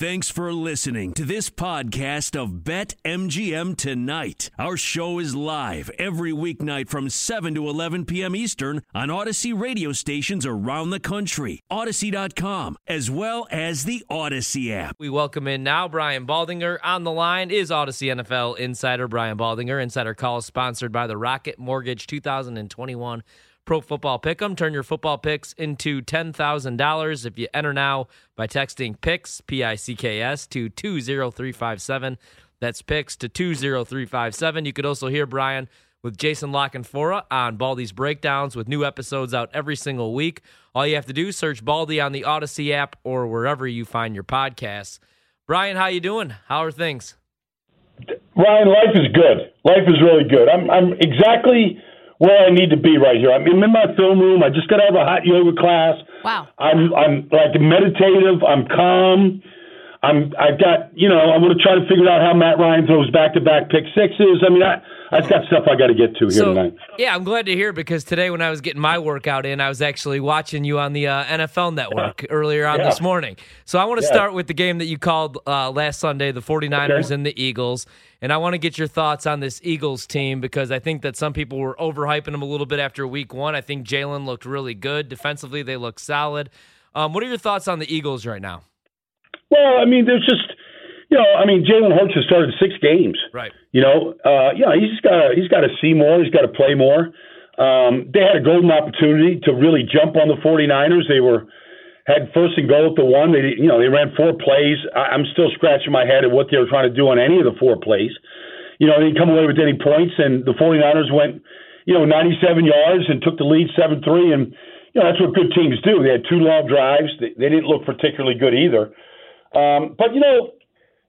Thanks for listening to this podcast of Bet MGM Tonight. Our show is live every weeknight from 7 to 11 p.m. Eastern on Audacy radio stations around the country, Audacy.com, as well as the Audacy app. We welcome in now Brian Baldinger. On the line is Audacy NFL insider Brian Baldinger. Insider call is sponsored by the Rocket Mortgage 2021 Pro Football Pick'em. Turn your football picks into $10,000 if you enter now by texting PICKS, P-I-C-K-S, to 20357. That's PICKS to 20357. You could also hear Brian with Jason La Canfora on Baldy's Breakdowns with new episodes out every single week. All you have to do is search Baldy on the Audacy app or wherever you find your podcasts. Brian, how you doing? How are things? Ryan, life is good. Life is really good. I'm I'm exactly where I need to be right here. I'm in my film room. I just got out of a hot yoga class. Wow. I'm I'm like meditative. I'm calm. I'm I've got you know I'm going to try to figure out how Matt Ryan throws back to back pick sixes. I mean I I've got stuff I got to get to here So, tonight. yeah, I'm glad to hear because today when I was getting my workout in, I was actually watching you on the uh, NFL Network earlier on Yeah. this morning. So I want to Yeah. start with the game that you called uh, last Sunday, the 49ers Okay. and the Eagles. And I want to get your thoughts on this Eagles team because I think that some people were overhyping them a little bit after week one. I think Jalen looked really good. Defensively, they look solid. Um, what are your thoughts on the Eagles right now? Well, I mean there's just you know I mean Jalen Hurts has started six games. Right. You know, uh, yeah, he's got he's got to see more. He's got to play more. Um, they had a golden opportunity to really jump on the 49ers. They were had first and goal at the one. They you know they ran four plays. I, I'm still scratching my head at what they were trying to do on any of the four plays. You know, they didn't come away with any points, and the 49ers went you know 97 yards and took the lead 7-3, and you know that's what good teams do. They had two long drives. They, they didn't look particularly good either. Um, but you know,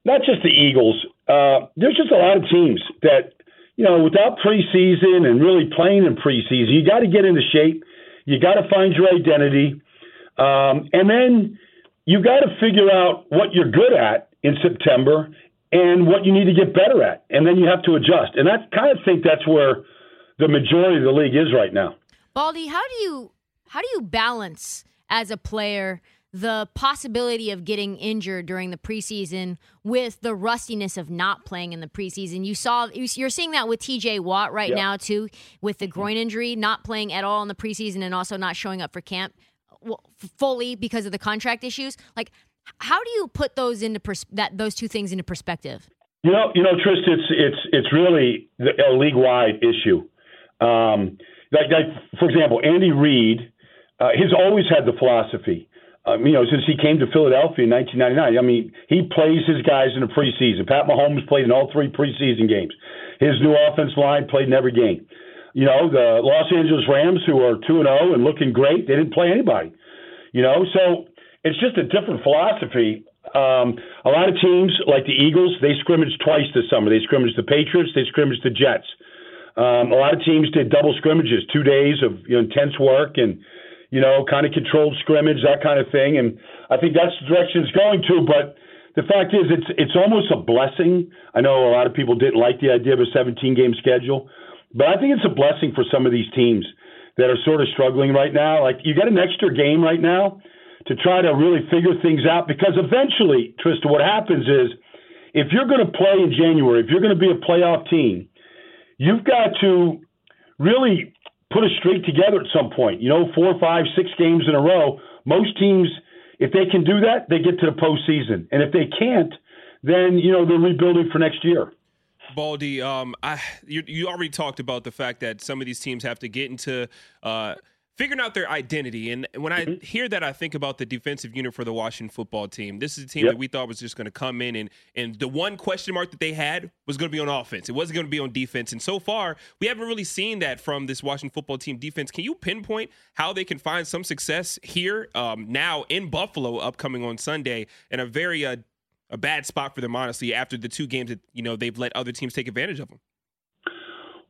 not just the Eagles. Uh, there's just a lot of teams that, you know, without preseason and really playing in preseason, you got to get into shape. You got to find your identity. Um, and then you got to figure out what you're good at in September and what you need to get better at. And then you have to adjust. And I kind of think that's where the majority of the league is right now. Baldy, how do you how do you balance as a player the possibility of getting injured during the preseason with the rustiness of not playing in the preseason? You saw you're seeing that with TJ Watt right Yeah. now too, with the groin injury, not playing at all in the preseason and also not showing up for camp fully because of the contract issues. Like, how do you put those into pers- that those two things into perspective? You know, you know, Trist, it's it's it's really a league wide issue. Um, like, like for example, Andy Reid, uh, he's always had the philosophy. Um, you know, since he came to Philadelphia in 1999. I mean, he plays his guys in the preseason. Pat Mahomes played in all three preseason games. His new offense line played in every game. You know, the Los Angeles Rams, who are two and zero and looking great, they didn't play anybody. You know, so it's just a different philosophy. Um, a lot of teams, like the Eagles, they scrimmaged twice this summer. They scrimmaged the Patriots, they scrimmaged the Jets. Um, a lot of teams did double scrimmages, two days of you know, intense work and you know, kind of controlled scrimmage, that kind of thing. And I think that's the direction it's going to. But the fact is, it's it's almost a blessing. I know a lot of people didn't like the idea of a 17 game schedule, but I think it's a blessing for some of these teams that are sort of struggling right now. Like you get an extra game right now to try to really figure things out because eventually, Trista, what happens is if you're going to play in January, if you're going to be a playoff team, you've got to really put a streak together at some point. You know, four, five, six games in a row. Most teams, if they can do that, they get to the postseason, and if they can't, then you know they're rebuilding for next year. Baldy, um, I you, you already talked about the fact that some of these teams have to get into uh, figuring out their identity. And when I hear that, I think about the defensive unit for the Washington football team. This is a team Yep. that we thought was just going to come in and and the one question mark that they had was going to be on offense. It wasn't going to be on defense. And so far, we haven't really seen that from this Washington football team defense. Can you pinpoint how they can find some success here um, now in Buffalo, upcoming on Sunday, in a very uh, a bad spot for them, honestly, after the two games that you know they've let other teams take advantage of them.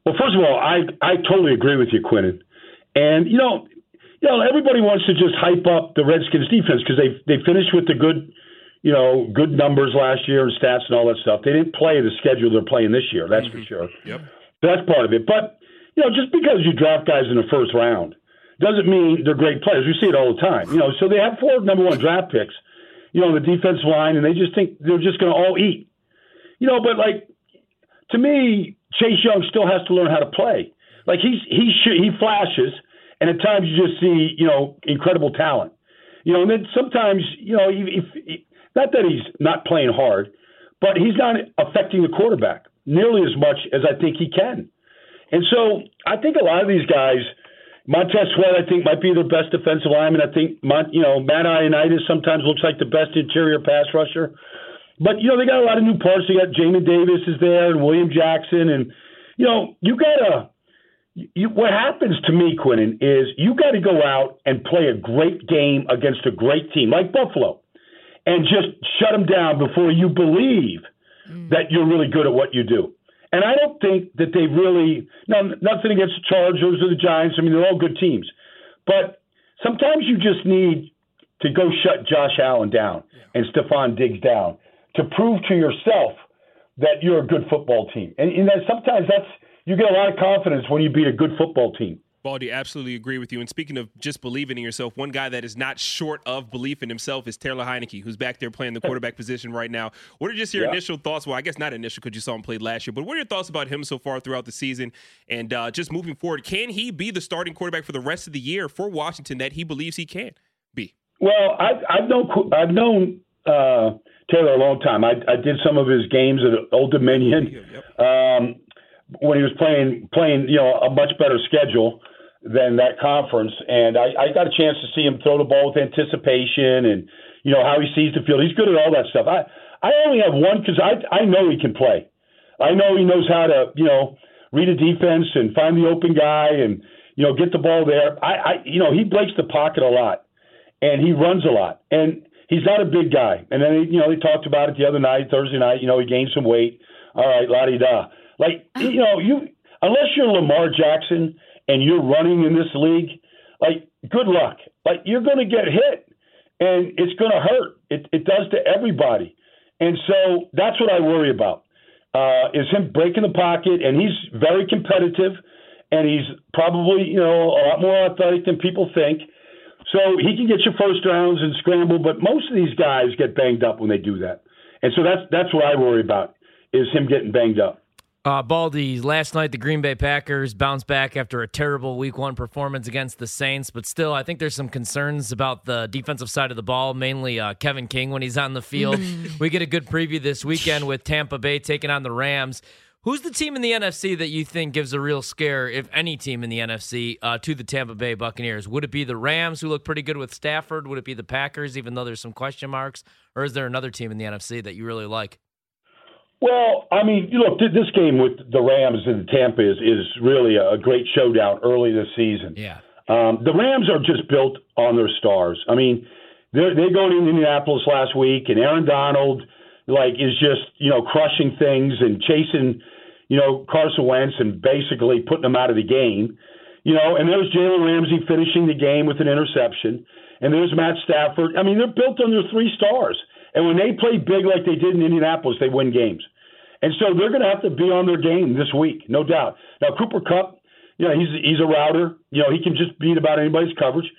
Well, first of all, I I totally agree with you, Quinton. And you know, you know, everybody wants to just hype up the Redskins defense because they they finished with the good, you know, good numbers last year and stats and all that stuff. They didn't play the schedule they're playing this year. That's for mm-hmm. sure. Yep. That's part of it. But you know, just because you draft guys in the first round doesn't mean they're great players. We see it all the time. You know, so they have four number one draft picks, you know, on the defensive line, and they just think they're just going to all eat. You know, but like to me, Chase Young still has to learn how to play. Like he's he sh- he flashes, and at times you just see you know incredible talent. You know, and then sometimes you know if, if not that he's not playing hard, but he's not affecting the quarterback nearly as much as I think he can. And so I think a lot of these guys, Montez Sweat, I think might be their best defensive lineman. I think Mont, you know Matt Ioannidis sometimes looks like the best interior pass rusher. But you know they got a lot of new parts. They got Jamin Davis is there and William Jackson, and you know you gotta. You, what happens to me, Quinnen, is you got to go out and play a great game against a great team like Buffalo, and just shut them down before you believe mm. that you're really good at what you do. And I don't think that they really. Now, nothing against the Chargers or the Giants. I mean, they're all good teams, but sometimes you just need to go shut Josh Allen down and Stefon Diggs down to prove to yourself that you're a good football team. And, and that sometimes that's you get a lot of confidence when you beat a good football team. Baldy, absolutely agree with you. And speaking of just believing in yourself, one guy that is not short of belief in himself is Taylor Heinicke, who's back there playing the quarterback position right now. What are just your yeah. initial thoughts? Well, I guess not initial because you saw him play last year, but what are your thoughts about him so far throughout the season and uh, just moving forward? Can he be the starting quarterback for the rest of the year for Washington that he believes he can be? Well, I've, I've known I've known uh, Taylor a long time. I, I did some of his games at Old Dominion um, when he was playing playing you know a much better schedule than that conference, and I, I got a chance to see him throw the ball with anticipation and you know how he sees the field. He's good at all that stuff. I I only have one because I I know he can play. I know he knows how to you know read a defense and find the open guy and you know get the ball there. I, I you know he breaks the pocket a lot and he runs a lot and he's not a big guy. And then you know they talked about it the other night, Thursday night. You know he gained some weight. All right, la di da. Like you know you unless you're Lamar Jackson and you're running in this league, like good luck. Like you're going to get hit and it's going to hurt. It, it does to everybody. And so that's what I worry about. Uh, is him breaking the pocket, and he's very competitive, and he's probably you know a lot more athletic than people think. So he can get your first rounds and scramble, but most of these guys get banged up when they do that. And so that's that's what I worry about is him getting banged up. Uh, Baldy, last night the Green Bay Packers bounced back after a terrible Week One performance against the Saints, but still, I think there's some concerns about the defensive side of the ball, mainly uh, Kevin King when he's on the field. Mm. we get a good preview this weekend with Tampa Bay taking on the Rams. Who's the team in the NFC that you think gives a real scare, if any team in the NFC, uh, to the Tampa Bay Buccaneers? Would it be the Rams, who look pretty good with Stafford? Would it be the Packers, even though there's some question marks? Or is there another team in the NFC that you really like? Well, I mean, look, this game with the Rams and Tampa is, is really a great showdown early this season. Yeah. Um, the Rams are just built on their stars. I mean, they're, they go to Indianapolis last week, and Aaron Donald – like is just you know crushing things and chasing you know Carson Wentz and basically putting them out of the game. You know, and there's Jalen Ramsey finishing the game with an interception, and there's Matt Stafford. I mean, they're built on their three stars, and when they play big like they did in Indianapolis, they win games. And so they're going to have to be on their game this week, no doubt. Now Cooper Kupp, you know, he's he's a router. You know, he can just beat about anybody's coverage.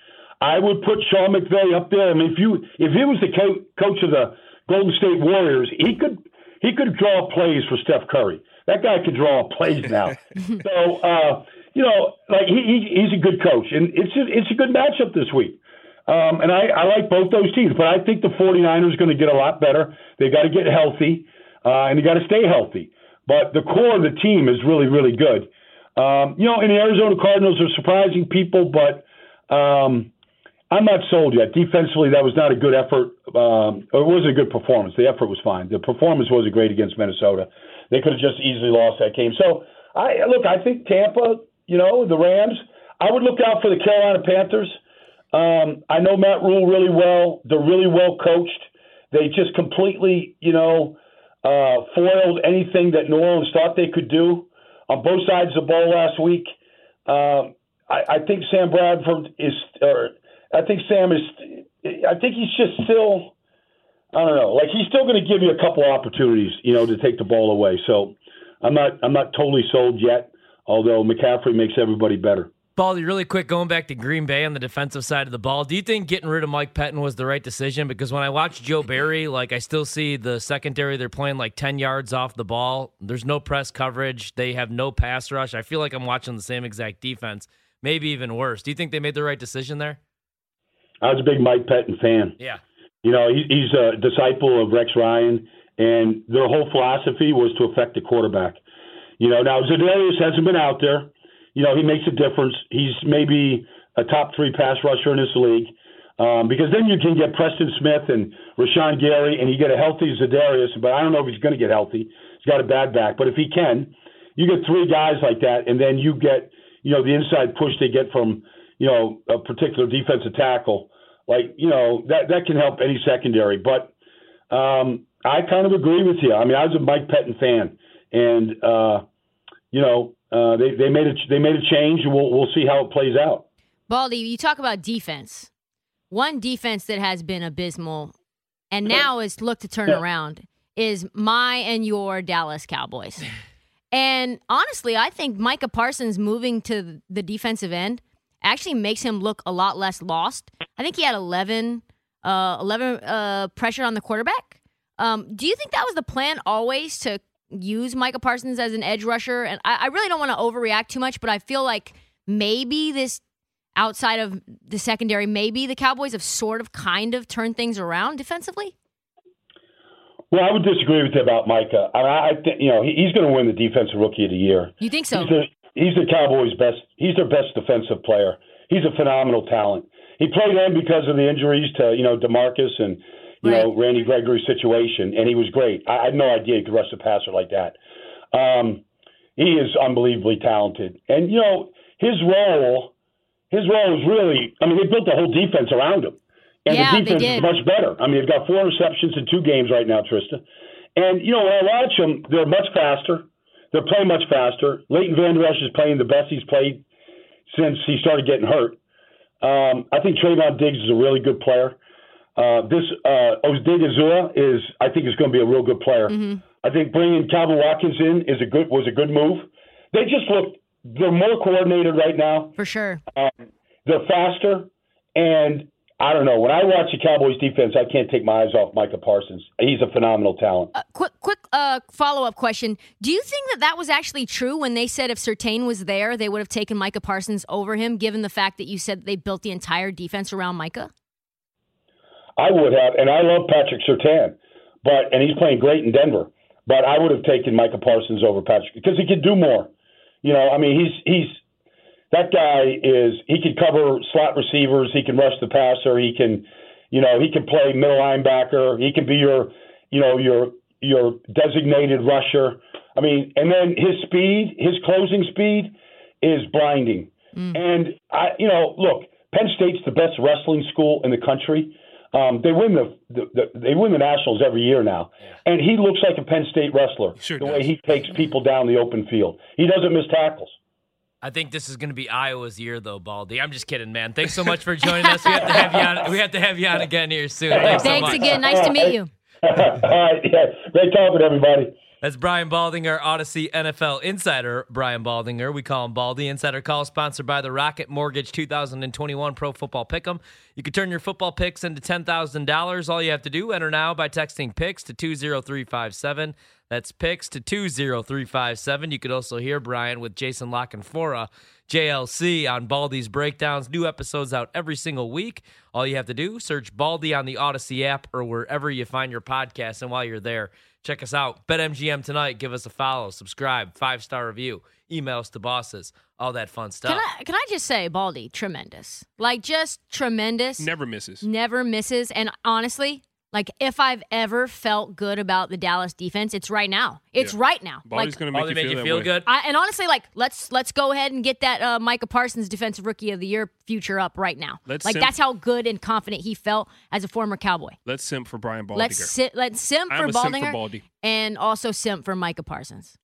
I would put Sean McVay up there. I mean, if you if he was the co- coach of the Golden State Warriors, he could he could draw plays for Steph Curry. That guy could draw plays now. so uh, you know, like he, he he's a good coach, and it's a, it's a good matchup this week. Um, and I, I like both those teams, but I think the 49ers are going to get a lot better. They got to get healthy, uh, and they got to stay healthy. But the core of the team is really, really good. Um, you know, and the Arizona Cardinals are surprising people, but um, I'm not sold yet. Defensively, that was not a good effort. Um, it was a good performance. The effort was fine. The performance wasn't great against Minnesota. They could have just easily lost that game. So, I look. I think Tampa. You know, the Rams. I would look out for the Carolina Panthers. Um, I know Matt Rhule really well. They're really well coached. They just completely, you know, uh, foiled anything that New Orleans thought they could do on both sides of the ball last week. Uh, I, I think Sam Bradford is, or I think Sam is. I think he's just still. I don't know. Like he's still going to give you a couple opportunities, you know, to take the ball away. So I'm not. I'm not totally sold yet. Although McCaffrey makes everybody better. Baldy, really quick, going back to Green Bay on the defensive side of the ball. Do you think getting rid of Mike Pettine was the right decision? Because when I watch Joe Barry, like I still see the secondary, they're playing like 10 yards off the ball. There's no press coverage. They have no pass rush. I feel like I'm watching the same exact defense, maybe even worse. Do you think they made the right decision there? I was a big Mike Pettine fan. Yeah. You know, he, he's a disciple of Rex Ryan, and their whole philosophy was to affect the quarterback. You know, now Za'Darius hasn't been out there you know, he makes a difference. He's maybe a top three pass rusher in this league. Um, because then you can get Preston Smith and Rashan Gary, and you get a healthy Za'Darius. But I don't know if he's going to get healthy. He's got a bad back. But if he can, you get three guys like that, and then you get, you know, the inside push they get from, you know, a particular defensive tackle. Like, you know, that that can help any secondary. But um, I kind of agree with you. I mean, I was a Mike Pettine fan, and uh, you know, uh, they they made a they made a change. We'll we'll see how it plays out. Baldy, you talk about defense. One defense that has been abysmal, and now is looked to turn yeah. around is my and your Dallas Cowboys. And honestly, I think Micah Parsons moving to the defensive end actually makes him look a lot less lost. I think he had 11, uh, 11 uh, pressure on the quarterback. Um, do you think that was the plan always to use Micah Parsons as an edge rusher. And I, I really don't want to overreact too much, but I feel like maybe this outside of the secondary, maybe the Cowboys have sort of kind of turned things around defensively. Well, I would disagree with you about Micah. I, I think you know he, he's going to win the defensive rookie of the year. You think so? He's the, he's the Cowboys' best. He's their best defensive player. He's a phenomenal talent. He played in because of the injuries to you know Demarcus and you right. know, Randy Gregory situation, and he was great. I, I had no idea he could rush a passer like that. Um, he is unbelievably talented, and you know his role, his role is really. I mean, they built the whole defense around him, and yeah, the defense is much better. I mean, they've got four interceptions in two games right now, Trista. And you know, when I watch them, they're much faster. They're playing much faster. Leighton Vander Esch is playing the best he's played since he started getting hurt. Um, I think Trevon Diggs is a really good player. Uh, this uh, Odighizuwa is, I think, is going to be a real good player. Mm-hmm. I think bringing Calvin Watkins in is a good was a good move. They just look they're more coordinated right now. For sure, um, they're faster, and I don't know. When I watch the Cowboys defense, I can't take my eyes off Micah Parsons. He's a phenomenal talent. Uh, quick, quick uh, follow up question: Do you think that that was actually true when they said if Surtain was there, they would have taken Micah Parsons over him, given the fact that you said they built the entire defense around Micah? I would have, and I love Patrick Surtain, but and he's playing great in Denver. But I would have taken Micah Parsons over Patrick because he could do more. You know, I mean, he's he's that guy is he can cover slot receivers, he can rush the passer, he can, you know, he can play middle linebacker, he can be your, you know, your your designated rusher. I mean, and then his speed, his closing speed is blinding. Mm. And I, you know, look, Penn State's the best wrestling school in the country. Um, they win the, the, the, they win the nationals every year now, and he looks like a Penn State wrestler. Sure the does. way he takes people down the open field, he doesn't miss tackles. I think this is going to be Iowa's year, though, Baldy. I'm just kidding, man. Thanks so much for joining us. We have to have you on. We have to have you on again here soon. Thanks, Thanks so again. Nice to meet you. All right, yeah, great talking, everybody. That's Brian Baldinger, Audacy NFL insider. Brian Baldinger, we call him Baldy. Insider call sponsored by the Rocket Mortgage 2021 Pro Football Pick'em. You can turn your football picks into $10,000. All you have to do, enter now by texting picks to 20357. That's picks to 20357. You could also hear Brian with Jason La Canfora, JLC on Baldy's breakdowns. New episodes out every single week. All you have to do, search Baldy on the Audacy app or wherever you find your podcast. And while you're there, Check us out. BetMGM tonight. Give us a follow, subscribe, five star review, emails to bosses, all that fun stuff. Can I, can I just say, Baldy, tremendous. Like, just tremendous. Never misses. Never misses. And honestly, like if I've ever felt good about the Dallas defense, it's right now. It's yeah. right now. Baldy's like, gonna make, you, make feel, you feel, good. I, and honestly, like let's let's go ahead and get that uh, Micah Parsons Defensive Rookie of the Year future up right now. Let's like simp. that's how good and confident he felt as a former Cowboy. Let's simp for Brian Baldinger. Let's sit. Let's simp for I'm Baldinger simp for Baldy. and also simp for Micah Parsons.